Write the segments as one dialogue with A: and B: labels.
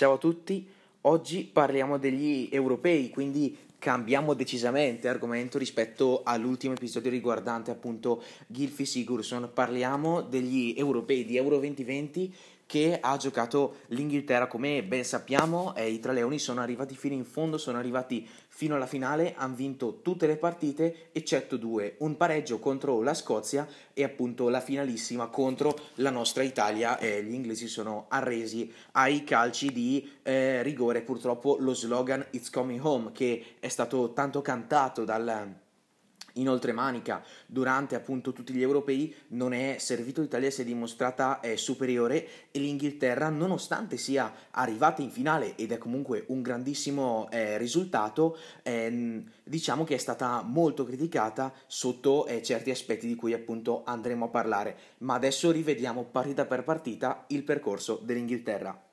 A: Ciao a tutti, oggi parliamo degli europei, quindi cambiamo decisamente argomento rispetto all'ultimo episodio riguardante appunto Gilfi Sigurdsson. Parliamo degli europei di Euro 2020 che ha giocato l'Inghilterra come ben sappiamo eh, i tre leoni sono arrivati fino in fondo sono arrivati fino alla finale hanno vinto tutte le partite eccetto due un pareggio contro la Scozia e appunto la finalissima contro la nostra Italia eh, gli inglesi sono arresi ai calci di eh, rigore. Purtroppo lo slogan It's Coming Home che è stato tanto cantato dal in oltremanica durante appunto tutti gli europei non è servito. l'Italia si è dimostrata eh, superiore e l'Inghilterra nonostante sia arrivata in finale ed è comunque un grandissimo eh, risultato ehm, diciamo che è stata molto criticata sotto eh, certi aspetti di cui appunto andremo a parlare. Ma adesso rivediamo partita per partita il percorso dell'Inghilterra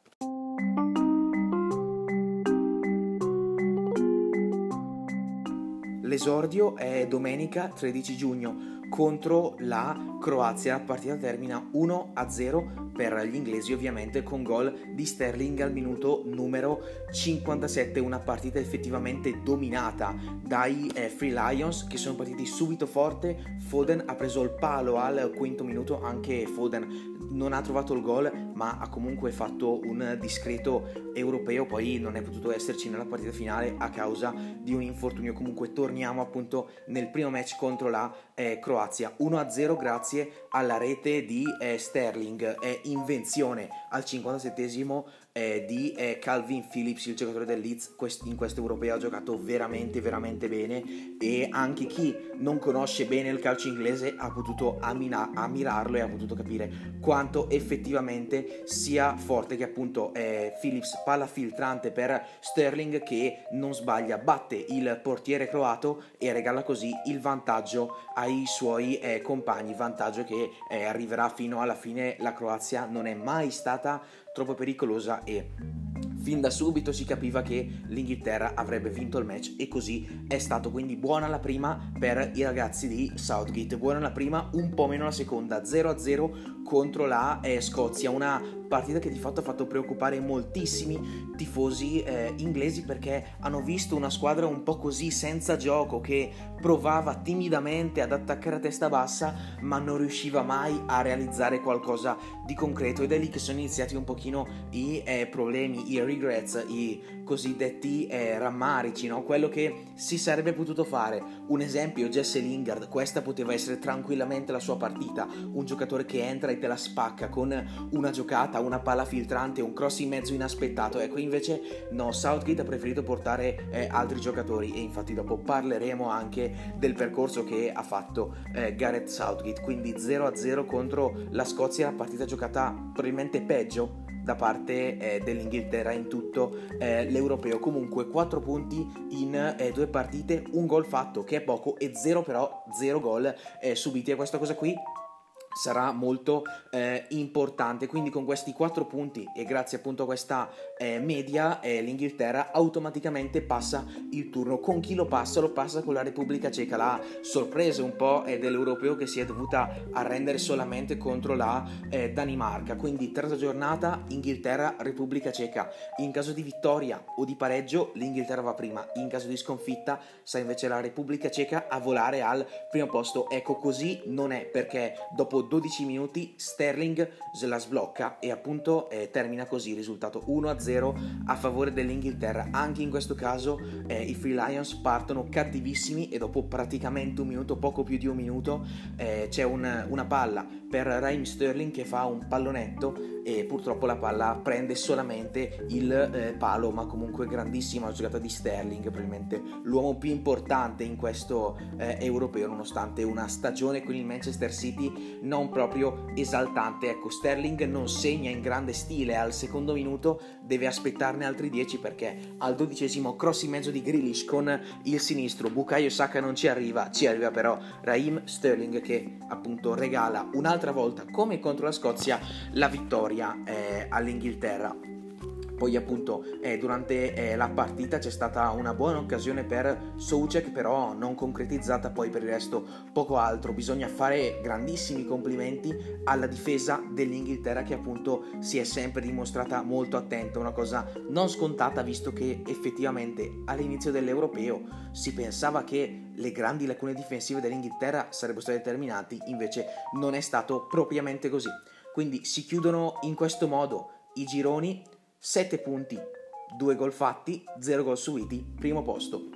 A: L'esordio è domenica 13 giugno contro la Croazia. La partita termina 1-0 per gli inglesi, ovviamente con gol di Sterling al minuto numero 57. Una partita effettivamente dominata dai eh, Free Lions che sono partiti subito forte. Foden ha preso il palo al quinto minuto, anche Foden non ha trovato il gol, ma ha comunque fatto un discreto europeo. Poi non è potuto esserci nella partita finale a causa di un infortunio. Comunque torniamo appunto nel primo match contro la eh, Croazia 1-0 grazie alla rete di eh, Sterling, è invenzione al 57esimo eh, di eh, Calvin Phillips, il giocatore del Leeds, quest- in questo europeo ha giocato veramente veramente bene. E anche chi non conosce bene il calcio inglese ha potuto ammina- ammirarlo e ha potuto capire quanto effettivamente sia forte che appunto eh, Phillips palla filtrante per Sterling che non sbaglia, batte il portiere croato e regala così il vantaggio ai suoi eh, compagni, vantaggio che eh, arriverà fino alla fine, la Croazia non è mai stata troppo pericolosa e fin da subito si capiva che l'Inghilterra avrebbe vinto il match e così è stato. Quindi buona la prima per i ragazzi di Southgate buona la prima un po' meno la seconda 0-0 contro la eh, Scozia. Una partita che di fatto ha fatto preoccupare moltissimi tifosi eh, inglesi perché hanno visto una squadra un po' così senza gioco che provava timidamente ad attaccare a testa bassa ma non riusciva mai a realizzare qualcosa di concreto. Ed è lì che sono iniziati un pochino i eh, problemi, i regrets, i cosiddetti eh, rammarici, no? quello che si sarebbe potuto fare. Un esempio, Jesse Lingard, questa poteva essere tranquillamente la sua partita, un giocatore che entra e te la spacca con una giocata una palla filtrante, un cross in mezzo inaspettato. Ecco, invece no, Southgate ha preferito portare eh, altri giocatori e infatti dopo parleremo anche del percorso che ha fatto eh, Gareth Southgate. Quindi 0-0 contro la Scozia, partita giocata probabilmente peggio da parte eh, dell'Inghilterra in tutto eh, l'europeo. Comunque 4 punti in eh, due partite, un gol fatto che è poco e 0 però 0 gol eh, subiti e questa cosa qui sarà molto eh, importante. Quindi con questi quattro punti e grazie appunto a questa eh, media eh, l'Inghilterra automaticamente passa il turno. Con chi lo passa? Lo passa con la Repubblica Ceca. La sorpresa un po' è dell'europeo che si è dovuta arrendere solamente contro la eh, Danimarca. Quindi terza giornata Inghilterra Repubblica Ceca. In caso di vittoria o di pareggio l'Inghilterra va prima. In caso di sconfitta sa invece la Repubblica Ceca a volare al primo posto. Ecco così non è perché dopo 12 minuti Sterling se la sblocca e appunto eh, termina così il risultato 1-0 a favore dell'Inghilterra. Anche in questo caso eh, i Free Lions partono cattivissimi e dopo praticamente un minuto, poco più di un minuto, eh, c'è un, una palla per Raheem Sterling che fa un pallonetto e purtroppo la palla prende solamente il eh, palo, ma comunque grandissima giocata di Sterling, probabilmente l'uomo più importante in questo eh, europeo nonostante una stagione con il Manchester City non non proprio esaltante. Ecco, Sterling non segna in grande stile. Al secondo minuto, deve aspettarne altri 10 perché al dodicesimo cross in mezzo di Grealish con il sinistro, Bukayo Saka non ci arriva, ci arriva però Raheem Sterling che appunto regala un'altra volta come contro la Scozia la vittoria eh, all'Inghilterra Poi appunto eh, durante eh, la partita c'è stata una buona occasione per Soucek, però non concretizzata, poi per il resto poco altro. Bisogna fare grandissimi complimenti alla difesa dell'Inghilterra che appunto si è sempre dimostrata molto attenta, una cosa non scontata visto che effettivamente all'inizio dell'europeo si pensava che le grandi lacune difensive dell'Inghilterra sarebbero state terminate, invece non è stato propriamente così. Quindi si chiudono in questo modo i gironi 7 punti, 2 gol fatti, 0 gol subiti, primo posto.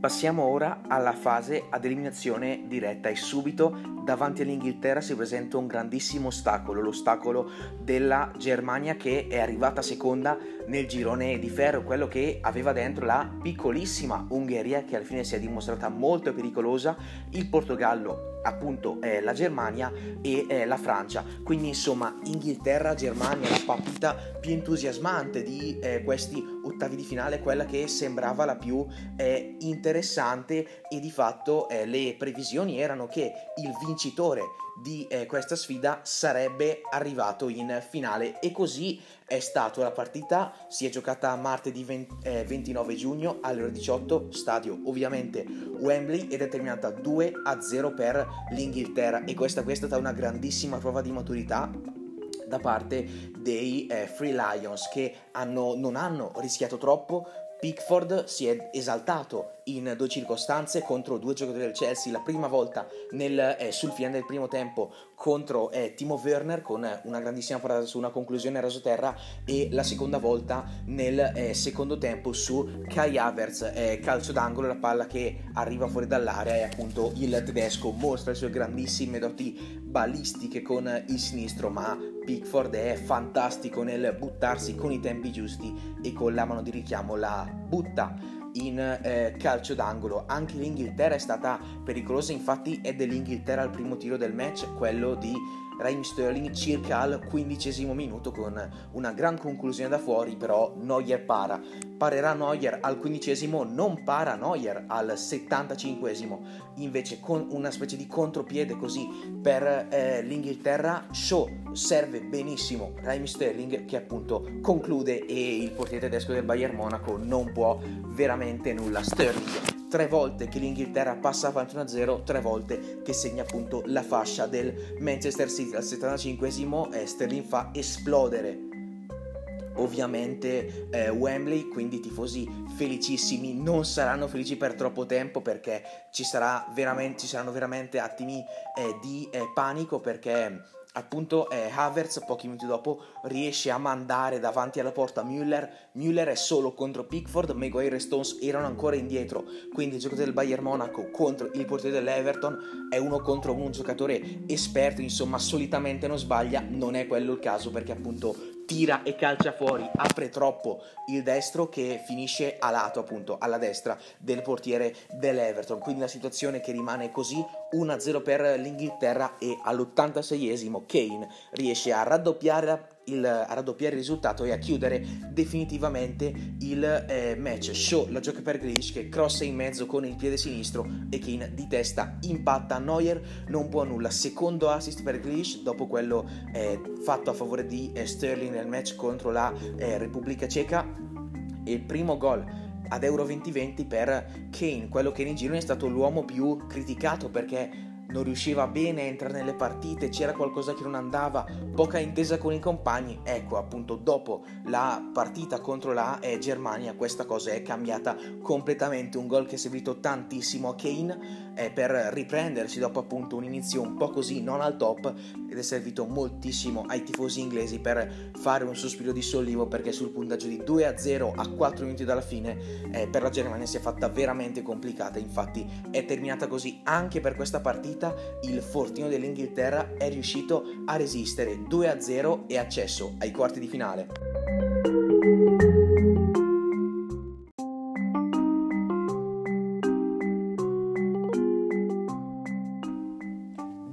A: Passiamo ora alla fase ad eliminazione diretta e subito davanti all'Inghilterra si presenta un grandissimo ostacolo, l'ostacolo della Germania che è arrivata seconda nel girone di ferro, quello che aveva dentro la piccolissima Ungheria che alla fine si è dimostrata molto pericolosa, il Portogallo appunto eh, la Germania e eh, la Francia. Quindi insomma Inghilterra, Germania, la partita più entusiasmante di eh, questi ottavi di finale, quella che sembrava la più eh, interessante e di fatto eh, le previsioni erano che il vincitore di eh, questa sfida sarebbe arrivato in finale. E così è stato. La partita. Si è giocata martedì 20, eh, 29 giugno alle ore 18, stadio ovviamente Wembley ed è terminata 2 a 0 per l'Inghilterra. E questa, questa è stata una grandissima prova di maturità da parte dei eh, Free Lions che hanno, non hanno rischiato troppo. Pickford si è esaltato in due circostanze contro due giocatori del Chelsea, la prima volta nel, eh, sul finale del primo tempo contro eh, Timo Werner con una grandissima parata su una conclusione rasoterra e la seconda volta nel eh, secondo tempo su Kai Havertz, eh, calcio d'angolo, la palla che arriva fuori dall'area e appunto il tedesco mostra le sue grandissime doti balistiche con il sinistro ma Pickford è fantastico nel buttarsi con i tempi giusti e con la mano di richiamo la butta in eh, calcio d'angolo. Anche l'Inghilterra è stata pericolosa, infatti è dell'Inghilterra il primo tiro del match, quello di Raheem Sterling circa al quindicesimo minuto con una gran conclusione da fuori, però Neuer para. Parerà Neuer al quindicesimo, non para Neuer al settantacinquesimo, invece con una specie di contropiede così per eh, l'Inghilterra, Shaw serve benissimo Raheem Sterling che appunto conclude e il portiere tedesco del Bayern Monaco non può veramente nulla. Sterling tre volte che l'Inghilterra passa avanti 1-0, tre volte che segna appunto la fascia del Manchester City. Al 75esimo eh, Sterling fa esplodere ovviamente eh, Wembley, quindi tifosi felicissimi non saranno felici per troppo tempo perché ci, sarà ci saranno veramente attimi eh, di eh, panico perché appunto eh, Havertz pochi minuti dopo riesce a mandare davanti alla porta Müller. Müller è solo contro Pickford Maguire e Stones erano ancora indietro. Quindi il giocatore del Bayern Monaco contro il portiere dell'Everton è uno contro un giocatore esperto insomma solitamente non sbaglia. Non è quello il caso perché appunto tira e calcia fuori, apre troppo il destro che finisce a lato appunto alla destra del portiere dell'Everton. Quindi la situazione che rimane così 1-0 per l'Inghilterra e all'86esimo Kane riesce a raddoppiare il, a raddoppiare il risultato e a chiudere definitivamente il eh, match. Show la gioca per Grealish che crossa in mezzo con il piede sinistro e Kane di testa impatta Neuer, non può nulla. Secondo assist per Grealish dopo quello eh, fatto a favore di eh, Sterling nel match contro la eh, Repubblica Ceca. E il primo gol ad Euro 2020 per Kane, quello che in giro è stato l'uomo più criticato perché non riusciva bene a entrare nelle partite, c'era qualcosa che non andava, poca intesa con i compagni. Ecco, appunto, dopo la partita contro la eh, Germania, questa cosa è cambiata completamente. Un gol che è servito tantissimo a Kane eh, per riprendersi dopo appunto un inizio un po' così non al top ed è servito moltissimo ai tifosi inglesi per fare un sospiro di sollievo perché sul puntaggio di 2 a 0 a 4 minuti dalla fine eh, per la Germania si è fatta veramente complicata. Infatti è terminata così anche per questa partita il fortino dell'Inghilterra è riuscito a resistere 2-0 e accesso ai quarti di finale.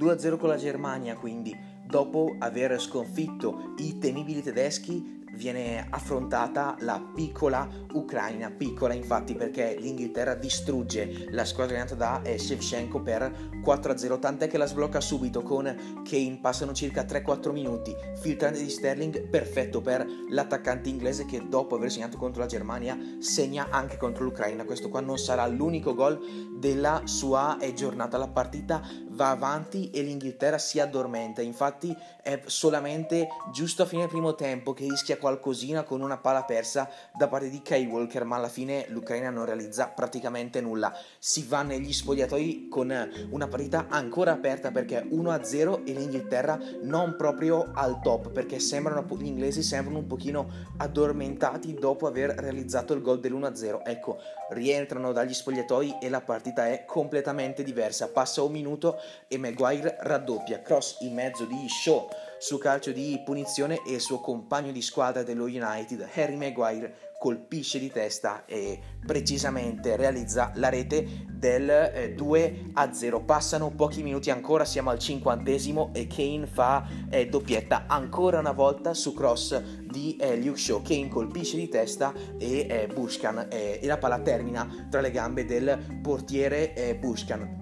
A: Con la Germania, quindi dopo aver sconfitto i temibili tedeschi viene affrontata la piccola Ucraina, piccola infatti perché l'Inghilterra distrugge la squadra allenata da Shevchenko per 4-0, tant'è che la sblocca subito con Kane, passano circa 3-4 minuti, filtrante di Sterling, perfetto per l'attaccante inglese che dopo aver segnato contro la Germania segna anche contro l'Ucraina, questo qua non sarà l'unico gol della sua eh, giornata, la partita va avanti e l'Inghilterra si addormenta, infatti è solamente giusto a fine primo tempo che rischia qualcosina con una pala persa da parte di Kyle Walker, ma alla fine l'Ucraina non realizza praticamente nulla. Si va negli spogliatoi con una partita ancora aperta perché 1-0 e l'Inghilterra non proprio al top perché sembrano gli inglesi sembrano un pochino addormentati dopo aver realizzato il gol dell'1-0. Ecco, rientrano dagli spogliatoi e la partita è completamente diversa. Passa un minuto e Maguire raddoppia, cross in mezzo di Shaw su calcio di punizione e il suo compagno di squadra dello United, Harry Maguire, colpisce di testa e precisamente realizza la rete del eh, 2 a 0. Passano pochi minuti ancora, siamo al cinquantesimo e Kane fa eh, doppietta ancora una volta su cross di eh, Luke Shaw. Kane colpisce di testa e eh, Bushkan eh, e la palla termina tra le gambe del portiere eh, Bushkan.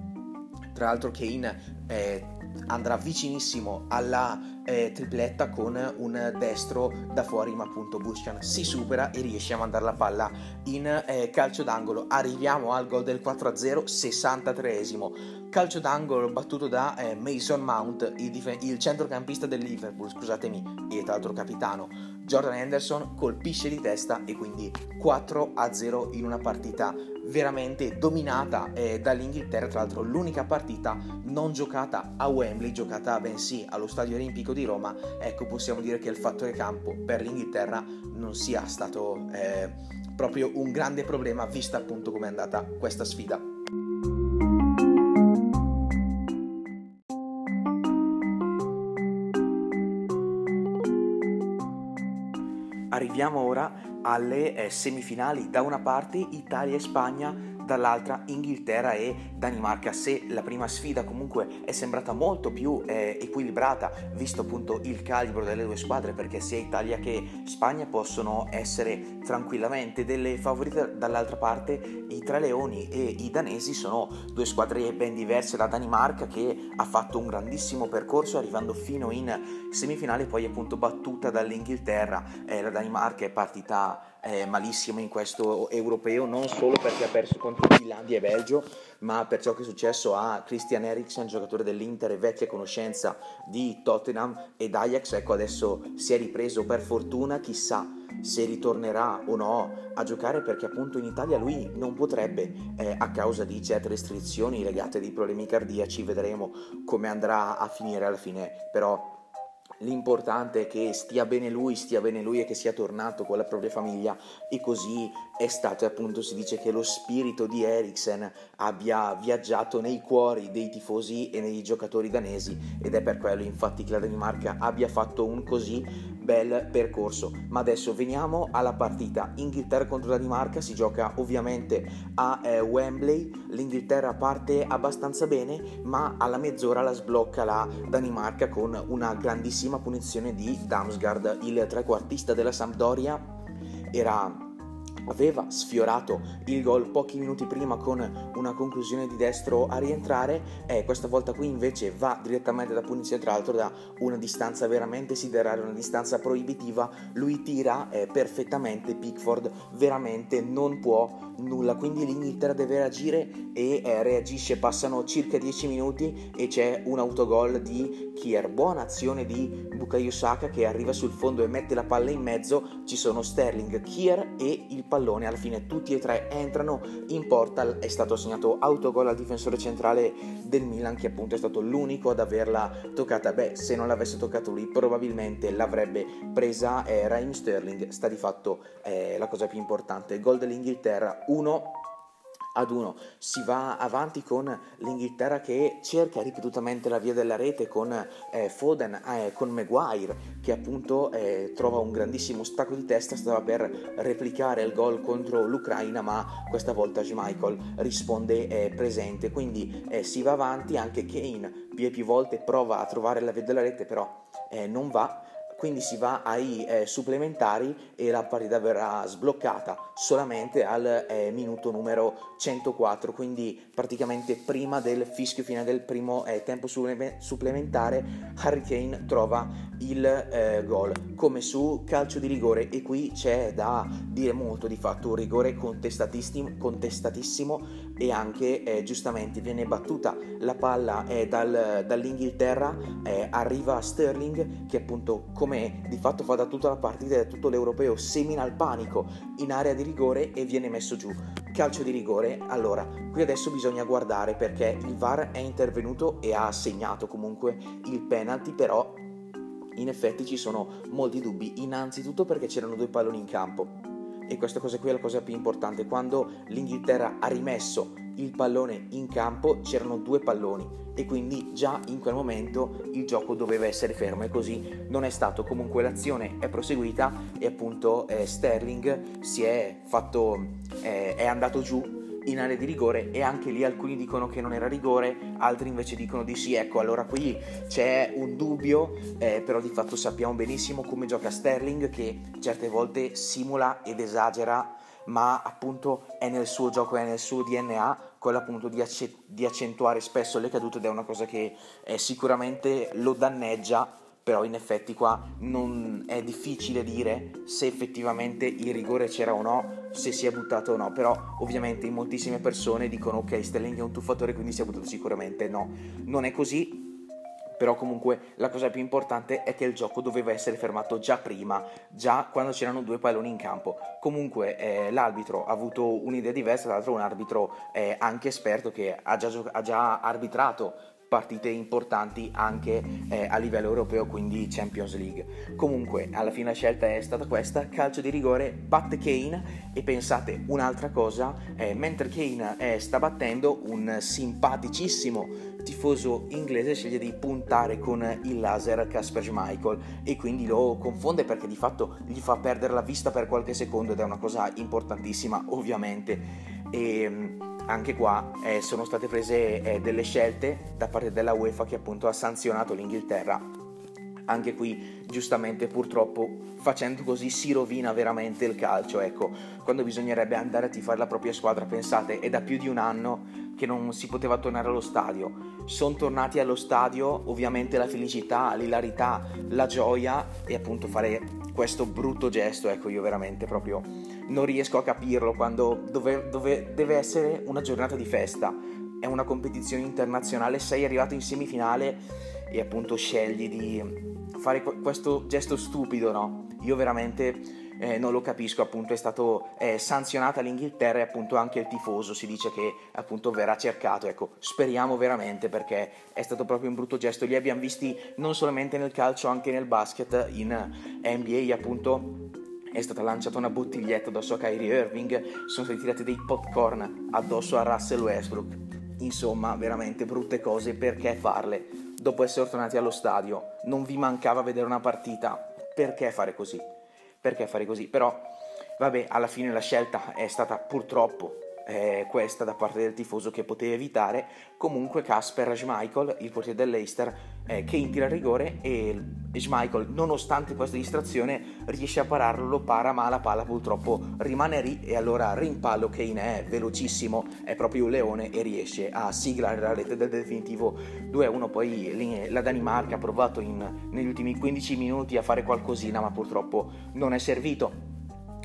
A: Tra l'altro Kane eh, andrà vicinissimo alla eh, tripletta con un destro da fuori, ma appunto Bushkan si supera e riesce a mandare la palla in eh, calcio d'angolo. Arriviamo al gol del 4-0, 63esimo. Calcio d'angolo battuto da eh, Mason Mount, il, dif- il centrocampista del Liverpool, scusatemi, e tra l'altro capitano. Jordan Henderson colpisce di testa e quindi 4-0 in una partita veramente dominata eh, dall'Inghilterra, tra l'altro l'unica partita non giocata a Wembley, giocata bensì allo Stadio Olimpico di Roma, ecco possiamo dire che il fattore campo per l'Inghilterra non sia stato eh, proprio un grande problema vista appunto come è andata questa sfida. Arriviamo ora alle eh, semifinali, da una parte Italia e Spagna, dall'altra Inghilterra e Danimarca. Se la prima sfida comunque è sembrata molto più eh, equilibrata, visto appunto il calibro delle due squadre, perché sia Italia che Spagna possono essere tranquillamente delle favorite, dall'altra parte i Tre Leoni e i danesi sono due squadre ben diverse. La Danimarca che ha fatto un grandissimo percorso arrivando fino in semifinale, poi appunto battuta dall'Inghilterra. Eh, la Danimarca è partita eh, malissimo in questo europeo, non solo perché ha perso contro Finlandia e Belgio, ma per ciò che è successo a Christian Eriksen, giocatore dell'Inter e vecchia conoscenza di Tottenham ed Ajax. Ecco, adesso si è ripreso per fortuna, chissà se ritornerà o no a giocare perché appunto in Italia lui non potrebbe eh, a causa di certe restrizioni legate ai problemi cardiaci vedremo come andrà a finire alla fine però l'importante è che stia bene lui, stia bene lui e che sia tornato con la propria famiglia. E così è stato e appunto si dice che lo spirito di Eriksen abbia viaggiato nei cuori dei tifosi e nei giocatori danesi. Ed è per quello infatti che la Danimarca abbia fatto un così bel percorso. Ma adesso veniamo alla partita. Inghilterra contro Danimarca si gioca ovviamente a eh, Wembley. L'Inghilterra parte abbastanza bene, ma alla mezz'ora la sblocca la Danimarca con una grandissima punizione di Damsgaard, il trequartista della Sampdoria. Era aveva sfiorato il gol pochi minuti prima con una conclusione di destro a rientrare e questa volta qui invece va direttamente da punizione tra l'altro da una distanza veramente siderale, una distanza proibitiva, lui tira eh, perfettamente, Pickford veramente non può nulla, quindi l'Inghilterra deve reagire e eh, reagisce, passano circa 10 minuti e c'è un autogol di Kier, buona azione di Bukayo Saka che arriva sul fondo e mette la palla in mezzo, ci sono Sterling, Kier e il pallone, alla fine tutti e tre entrano in porta, è stato assegnato autogol al difensore centrale del Milan che appunto è stato l'unico ad averla toccata, beh se non l'avesse toccato lui probabilmente l'avrebbe presa eh, Raheem Sterling, sta di fatto eh, la cosa più importante, gol dell'Inghilterra 1 ad 1 si va avanti con l'Inghilterra che cerca ripetutamente la via della rete con eh, Foden, eh, con Maguire che appunto eh, trova un grandissimo stacco di testa, stava per replicare il gol contro l'Ucraina ma questa volta Schmeichel risponde eh, presente, quindi eh, si va avanti, anche Kane più e più volte prova a trovare la via della rete però eh, non va quindi si va ai eh, supplementari e la partita verrà sbloccata solamente al eh, minuto numero 104, quindi praticamente prima del fischio fine del primo eh, tempo supplementare Harry Kane trova il eh, gol. Come su calcio di rigore e qui c'è da dire molto di fatto un rigore contestatissimo, contestatissimo e anche eh, giustamente viene battuta la palla eh, dal, dall'Inghilterra eh, arriva Sterling che appunto come di fatto fa da tutta la partita da tutto l'europeo semina il panico in area di rigore e viene messo giù. Calcio di rigore. Allora qui adesso bisogna guardare perché il VAR è intervenuto e ha assegnato comunque il penalty però in effetti ci sono molti dubbi. Innanzitutto perché c'erano due palloni in campo e questa cosa qui è la cosa più importante. Quando l'Inghilterra ha rimesso il pallone in campo c'erano due palloni e quindi già in quel momento il gioco doveva essere fermo e così non è stato. Comunque l'azione è proseguita e appunto eh, Sterling si è fatto, eh, è andato giù in area di rigore e anche lì alcuni dicono che non era rigore, altri invece dicono di sì. Ecco, allora qui c'è un dubbio, eh, però di fatto sappiamo benissimo come gioca Sterling che certe volte simula ed esagera, ma appunto è nel suo gioco, è nel suo DNA quello appunto di, acce- di accentuare spesso le cadute ed è una cosa che eh, sicuramente lo danneggia però in effetti qua non è difficile dire se effettivamente il rigore c'era o no, se si è buttato o no, però ovviamente in moltissime persone dicono ok Sterling è un tuffatore quindi si è buttato sicuramente, no, non è così, però comunque la cosa più importante è che il gioco doveva essere fermato già prima, già quando c'erano due palloni in campo. Comunque eh, l'arbitro ha avuto un'idea diversa, tra l'altro un arbitro eh, anche esperto che ha già, ha già arbitrato partite importanti anche eh, a livello europeo, quindi Champions League. Comunque, alla fine la scelta è stata questa, calcio di rigore, batte Kane e pensate un'altra cosa, eh, mentre Kane eh, sta battendo un simpaticissimo tifoso inglese sceglie di puntare con il laser Casper Schmeichel e quindi lo confonde perché di fatto gli fa perdere la vista per qualche secondo ed è una cosa importantissima ovviamente e ehm, anche qua eh, sono state prese eh, delle scelte da parte della UEFA che appunto ha sanzionato l'Inghilterra. Anche qui, giustamente, purtroppo, facendo così si rovina veramente il calcio. Ecco, quando bisognerebbe andare a tifare la propria squadra, pensate, è da più di un anno che non si poteva tornare allo stadio. Sono tornati allo stadio, ovviamente la felicità, l'ilarità, la gioia e appunto fare questo brutto gesto, ecco, io veramente proprio non riesco a capirlo quando dove, dove deve essere una giornata di festa, è una competizione internazionale, sei arrivato in semifinale e appunto scegli di fare questo gesto stupido, no? Io veramente eh, non lo capisco, appunto è stato eh, sanzionata l'Inghilterra e appunto anche il tifoso si dice che appunto verrà cercato, ecco, speriamo veramente perché è stato proprio un brutto gesto, li abbiamo visti non solamente nel calcio, anche nel basket, in NBA appunto è stata lanciata una bottiglietta addosso a Kyrie Irving, sono stati tirati dei popcorn addosso a Russell Westbrook. Insomma, veramente brutte cose, perché farle? Dopo essere tornati allo stadio, non vi mancava vedere una partita, perché fare così? Perché fare così? Però, vabbè, alla fine la scelta è stata purtroppo eh, questa da parte del tifoso che poteva evitare. Comunque Casper Schmeichel, il portiere dell'Eister, eh, che intira il rigore e Schmeichel, nonostante questa distrazione, riesce a pararlo, lo para, ma la palla purtroppo rimane lì e allora rimpallo Kane è velocissimo, è proprio un leone e riesce a siglare la rete del definitivo 2-1. Poi la Danimarca ha provato in, negli ultimi 15 minuti a fare qualcosina, ma purtroppo non è servito.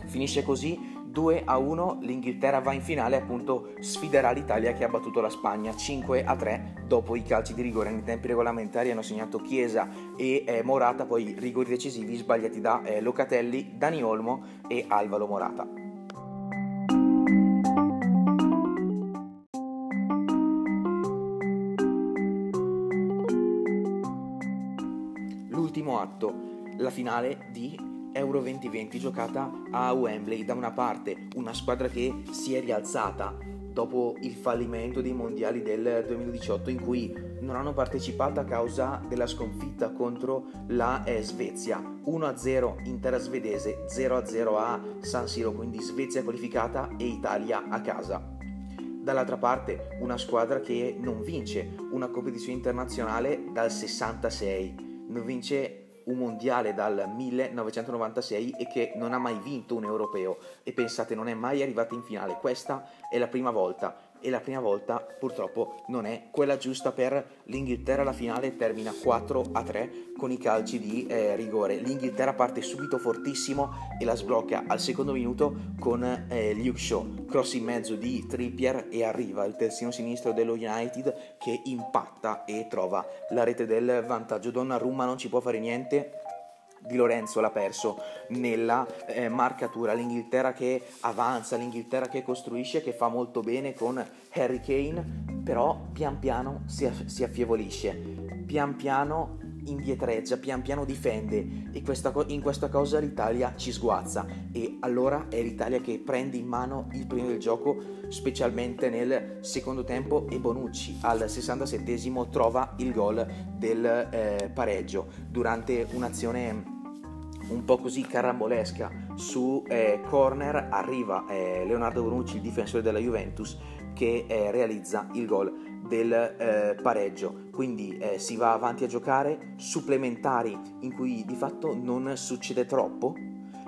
A: Finisce così 2 a 1 l'Inghilterra va in finale appunto sfiderà l'Italia che ha battuto la Spagna 5 a 3 dopo i calci di rigore nei tempi regolamentari hanno segnato Chiesa e eh, Morata poi rigori decisivi sbagliati da eh, Locatelli, Dani Olmo e Alvaro Morata. L'ultimo atto, la finale di Euro 2020 giocata a Wembley, da una parte una squadra che si è rialzata dopo il fallimento dei mondiali del 2018 in cui non hanno partecipato a causa della sconfitta contro la eh, Svezia. 1-0 in terra svedese 0-0 a San Siro quindi Svezia qualificata e Italia a casa. Dall'altra parte una squadra che non vince una competizione internazionale dal 66 non vince un mondiale dal 1996 e che non ha mai vinto un europeo. E pensate non è mai arrivata in finale, questa è la prima volta e la prima volta purtroppo non è quella giusta per l'Inghilterra. La finale termina 4 a 3 con i calci di eh, rigore. L'Inghilterra parte subito fortissimo e la sblocca al secondo minuto con eh, Luke Shaw, cross in mezzo di Trippier e arriva il terzino sinistro dello United che impatta e trova la rete del vantaggio. Donnarumma non ci può fare niente di Lorenzo l'ha perso nella eh, marcatura. L'Inghilterra che avanza, l'Inghilterra che costruisce, che fa molto bene con Harry Kane, però pian piano si, si affievolisce, pian piano indietreggia, pian piano difende e questa, in questa cosa l'Italia ci sguazza e allora è l'Italia che prende in mano il primo del gioco specialmente nel secondo tempo e Bonucci al 67 trova il gol del eh, pareggio durante un'azione un po' così carambolesca. Su eh, corner arriva eh, Leonardo Bonucci, il difensore della Juventus, che eh, realizza il gol del eh, pareggio. Quindi eh, si va avanti a giocare, supplementari in cui di fatto non succede troppo,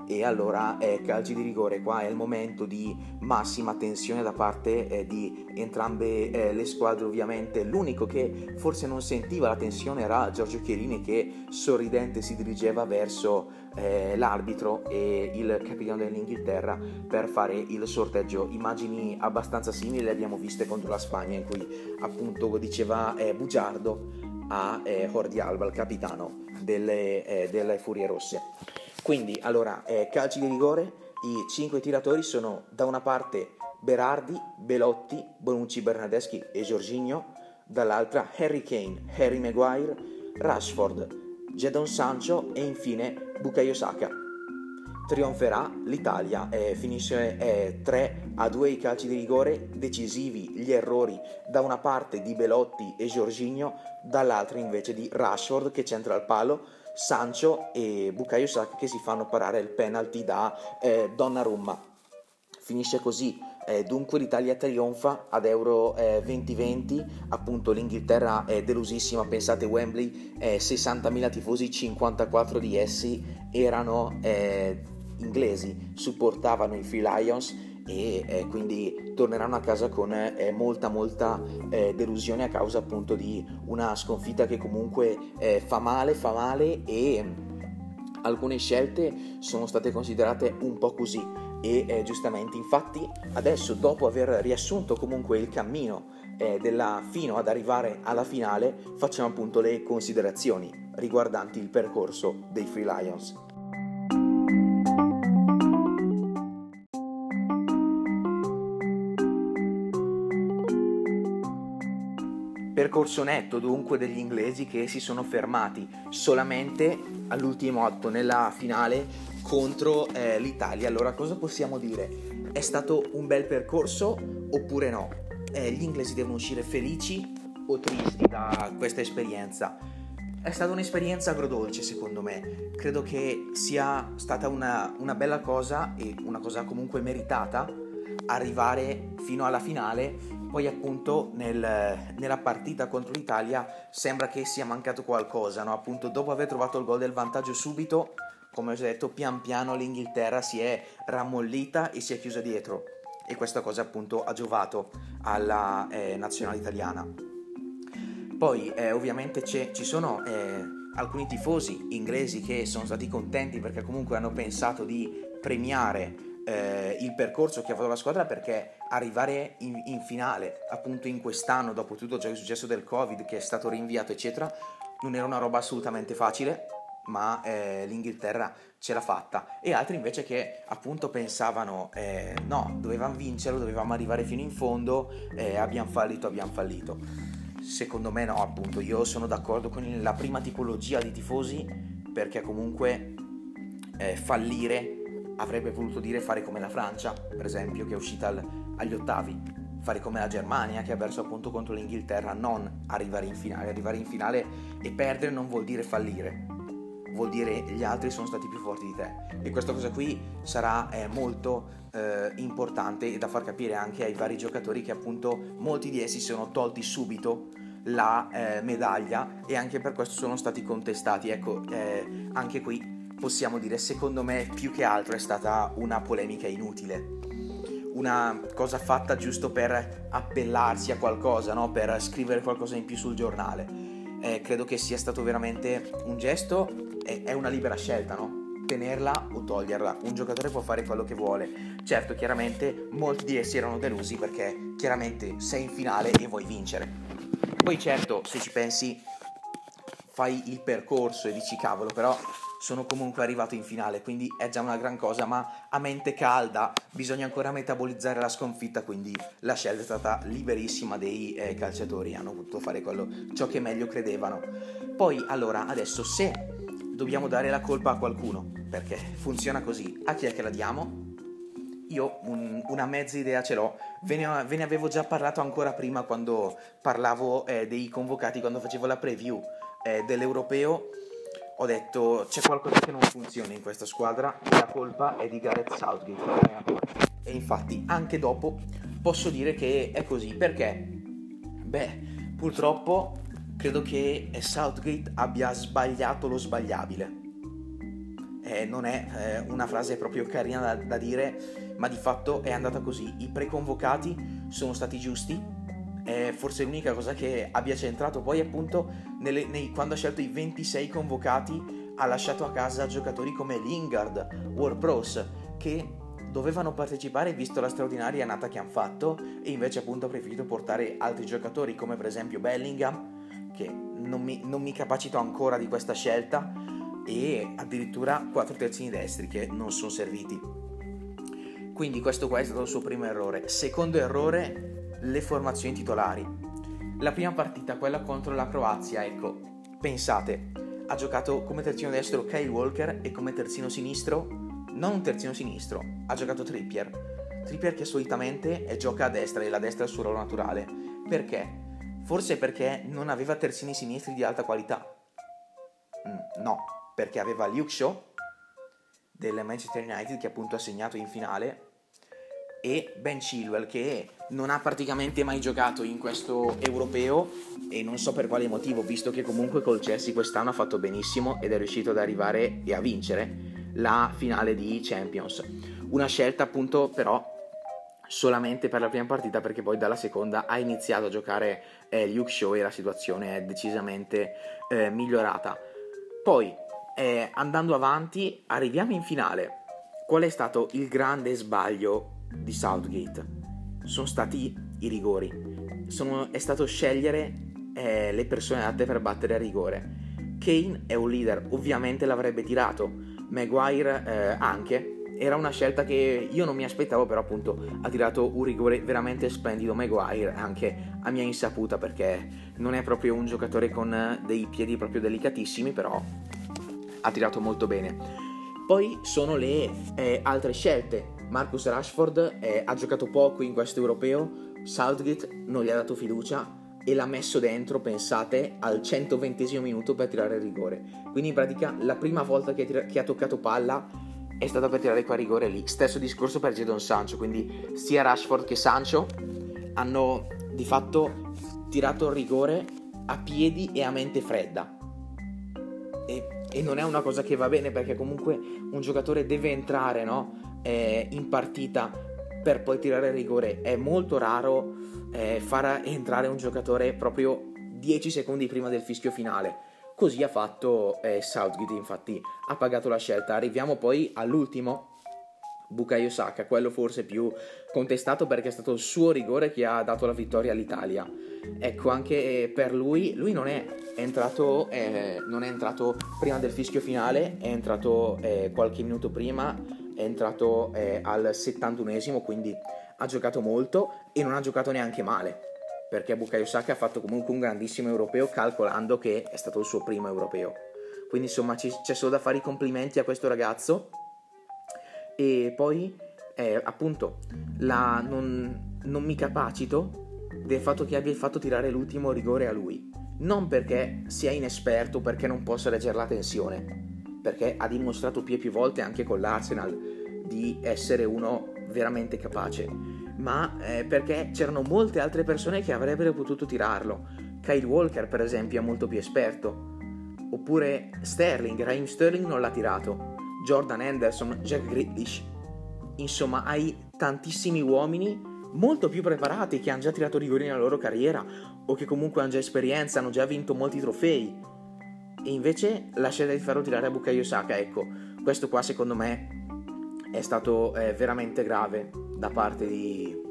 A: e allora eh, calci di rigore, qua è il momento di massima tensione da parte eh, di entrambe eh, le squadre ovviamente, l'unico che forse non sentiva la tensione era Giorgio Chiellini che sorridente si dirigeva verso eh, l'arbitro e il capitano dell'Inghilterra per fare il sorteggio, immagini abbastanza simili le abbiamo viste contro la Spagna in cui appunto diceva eh, Bugiardo a eh, Jordi Alba, il capitano delle, delle Furie Rosse. Quindi, allora, eh, calci di rigore, i cinque tiratori sono da una parte Berardi, Belotti, Bonucci, Bernardeschi e Giorginio, dall'altra Harry Kane, Harry Maguire, Rashford, Jadon Sancho e infine Bukayo Saka. Trionferà l'Italia, eh, finisce eh, 3 a 2 i calci di rigore, decisivi gli errori da una parte di Belotti e Giorginio, dall'altra invece di Rashford che centra il palo, Sancho e Bukayo Saka che si fanno parare il penalty da eh, Donnarumma. Finisce così, eh, dunque l'Italia trionfa ad Euro eh, 2020, appunto l'Inghilterra è delusissima, pensate Wembley, eh, 60.000 tifosi, 54 di essi erano eh, inglesi, supportavano i Free Lions e eh, quindi torneranno a casa con eh, molta molta eh, delusione a causa appunto di una sconfitta che comunque eh, fa male, fa male e alcune scelte sono state considerate un po' così e eh, giustamente infatti adesso dopo aver riassunto comunque il cammino eh, della, fino ad arrivare alla finale facciamo appunto le considerazioni riguardanti il percorso dei Free Lions. Percorso netto dunque degli inglesi che si sono fermati solamente all'ultimo atto nella finale contro eh, l'Italia. Allora cosa possiamo dire? È stato un bel percorso oppure no? Eh, gli inglesi devono uscire felici o tristi da questa esperienza? È stata un'esperienza agrodolce secondo me, credo che sia stata una, una bella cosa e una cosa comunque meritata arrivare fino alla finale poi appunto nel, nella partita contro l'Italia sembra che sia mancato qualcosa, no? appunto dopo aver trovato il gol del vantaggio subito, come ho già detto, pian piano l'Inghilterra si è rammollita e si è chiusa dietro e questa cosa appunto ha giovato alla eh, nazionale italiana. Poi eh, ovviamente ci sono eh, alcuni tifosi inglesi che sono stati contenti perché comunque hanno pensato di premiare eh, il percorso che ha fatto la squadra perché arrivare in, in, finale, appunto in quest'anno, dopo tutto ciò che è successo del Covid, che è stato rinviato, eccetera, non era una roba assolutamente facile, ma eh, l'Inghilterra ce l'ha fatta. E altri invece che appunto pensavano, eh, no, dovevamo vincerlo, dovevamo arrivare fino in fondo, eh, abbiamo fallito, abbiamo fallito. Secondo me no, appunto, io sono d'accordo con la prima tipologia di tifosi perché comunque eh, fallire avrebbe voluto dire fare come la Francia, per esempio, che è uscita al, agli ottavi, fare come la Germania che ha perso appunto contro l'Inghilterra, non arrivare in finale. Arrivare in finale e perdere non vuol dire fallire, vuol dire gli altri sono stati più forti di te. E questa cosa qui sarà eh, molto eh, importante e da far capire anche ai vari giocatori che appunto molti di essi sono tolti subito la eh, medaglia e anche per questo sono stati contestati. Ecco, eh, anche qui possiamo dire, secondo me, più che altro è stata una polemica inutile. Una cosa fatta giusto per appellarsi a qualcosa, no? per scrivere qualcosa in più sul giornale. Eh, credo che sia stato veramente un gesto, è una libera scelta, no? tenerla o toglierla. Un giocatore può fare quello che vuole. Certo, chiaramente molti di essi erano delusi perché chiaramente sei in finale e vuoi vincere. Poi certo, se ci pensi, fai il percorso e dici cavolo, però sono comunque arrivato in finale, quindi è già una gran cosa, ma a mente calda bisogna ancora metabolizzare la sconfitta, quindi la scelta è stata liberissima dei eh, calciatori, hanno potuto fare quello, ciò che meglio credevano. Poi allora, adesso se dobbiamo dare la colpa a qualcuno, perché funziona così. A chi è che la diamo? Io un, una mezza idea ce l'ho, ve ne, ve ne, avevo già parlato ancora prima quando parlavo eh, dei convocati, quando facevo la preview eh, dell'europeo. Ho detto c'è qualcosa che non funziona in questa squadra e la colpa è di Gareth Southgate. E infatti anche dopo posso dire che è così perché, beh, purtroppo credo che Southgate abbia sbagliato lo sbagliabile. Eh, non è eh, una frase proprio carina da, da, dire, ma di fatto è andata così. I preconvocati sono stati giusti, è forse l'unica cosa che abbia centrato. Poi, appunto, nelle, nei, quando ha scelto i 26 convocati, ha lasciato a casa giocatori come Lingard, Warpros, che dovevano partecipare visto la straordinaria annata che hanno fatto, e invece, appunto, ha preferito portare altri giocatori come per esempio Bellingham che non mi, non mi capacito ancora di questa scelta e addirittura quattro terzini destri che non sono serviti. Quindi questo qua è stato il suo primo errore. Secondo errore, le formazioni titolari. La prima partita, quella contro la Croazia, ecco, pensate, ha giocato come terzino destro Kyle Walker e come terzino sinistro, non un terzino sinistro, ha giocato Trippier. Trippier che solitamente gioca a destra e la destra è il suo ruolo naturale. Perché? Forse perché non aveva terzini sinistri di alta qualità. Mm, no, perché aveva Luke Shaw del Manchester United che appunto ha segnato in finale e Ben Chilwell che non ha praticamente mai giocato in questo europeo e non so per quale motivo, visto che comunque col Chelsea quest'anno ha fatto benissimo ed è riuscito ad arrivare e a vincere la finale di Champions. Una scelta appunto però solamente per la prima partita perché poi dalla seconda ha iniziato a giocare eh, Luke Shaw e la situazione è decisamente eh, migliorata. Poi eh, andando avanti arriviamo in finale. Qual è stato il grande sbaglio di Southgate? Sono stati i rigori. Sono, è stato scegliere eh, le persone adatte per battere a rigore. Kane è un leader, ovviamente l'avrebbe tirato. Maguire eh, anche, era una scelta che io non mi aspettavo, però appunto ha tirato un rigore veramente splendido Maguire, anche a mia insaputa perché non è proprio un giocatore con dei piedi proprio delicatissimi, però ha tirato molto bene. Poi sono le eh, altre scelte. Marcus Rashford eh, ha giocato poco in questo europeo, Southgate non gli ha dato fiducia e l'ha messo dentro, pensate, al 120 minuto per tirare il rigore. Quindi in pratica la prima volta che, tira- che ha toccato palla è stata per tirare qua a rigore lì. Stesso discorso per Jadon Sancho, quindi sia Rashford che Sancho hanno di fatto tirato il rigore a piedi e a mente fredda. E, e non è una cosa che va bene perché comunque un giocatore deve entrare no? Eh, in partita per poi tirare rigore. È molto raro eh, far entrare un giocatore proprio 10 secondi prima del fischio finale Così ha fatto eh, Southgate, infatti ha pagato la scelta. Arriviamo poi all'ultimo, Bukayo Saka, quello forse più contestato perché è stato il suo rigore che ha dato la vittoria all'Italia. Ecco, anche per lui, lui non è entrato, eh, non è entrato prima del fischio finale, è entrato eh, qualche minuto prima, è entrato eh, al 71esimo, quindi ha giocato molto e non ha giocato neanche male perché Bukayo Saka ha fatto comunque un grandissimo europeo calcolando che è stato il suo primo europeo. Quindi insomma c'è solo da fare i complimenti a questo ragazzo e poi eh, appunto la, non, non mi capacito del fatto che abbia fatto tirare l'ultimo rigore a lui. Non perché sia inesperto, perché non possa leggere la tensione, perché ha dimostrato più e più volte anche con l'Arsenal di essere uno veramente capace ma eh, perché c'erano molte altre persone che avrebbero potuto tirarlo. Kyle Walker, per esempio, è molto più esperto. Oppure Sterling, Raheem Sterling non l'ha tirato. Jordan Anderson, Jack Grealish. Insomma, hai tantissimi uomini molto più preparati che hanno già tirato rigori nella loro carriera o che comunque hanno già esperienza, hanno già vinto molti trofei. E invece la scelta di farlo tirare a Bukayo Saka, ecco, questo qua secondo me è stato eh, veramente grave da parte di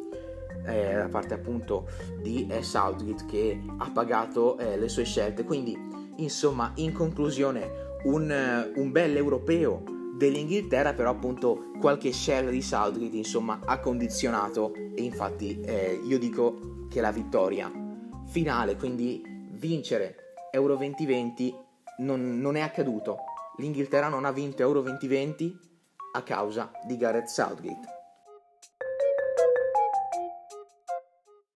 A: eh, da parte appunto di eh, Southgate che ha pagato eh, le sue scelte. Quindi, insomma, in conclusione, un, eh, un bel europeo dell'Inghilterra, però appunto qualche scelta di Southgate insomma ha condizionato e infatti eh, io dico che la vittoria finale, quindi vincere Euro 2020 non, non è accaduto. L'Inghilterra non ha vinto Euro 2020 a causa di Gareth Southgate.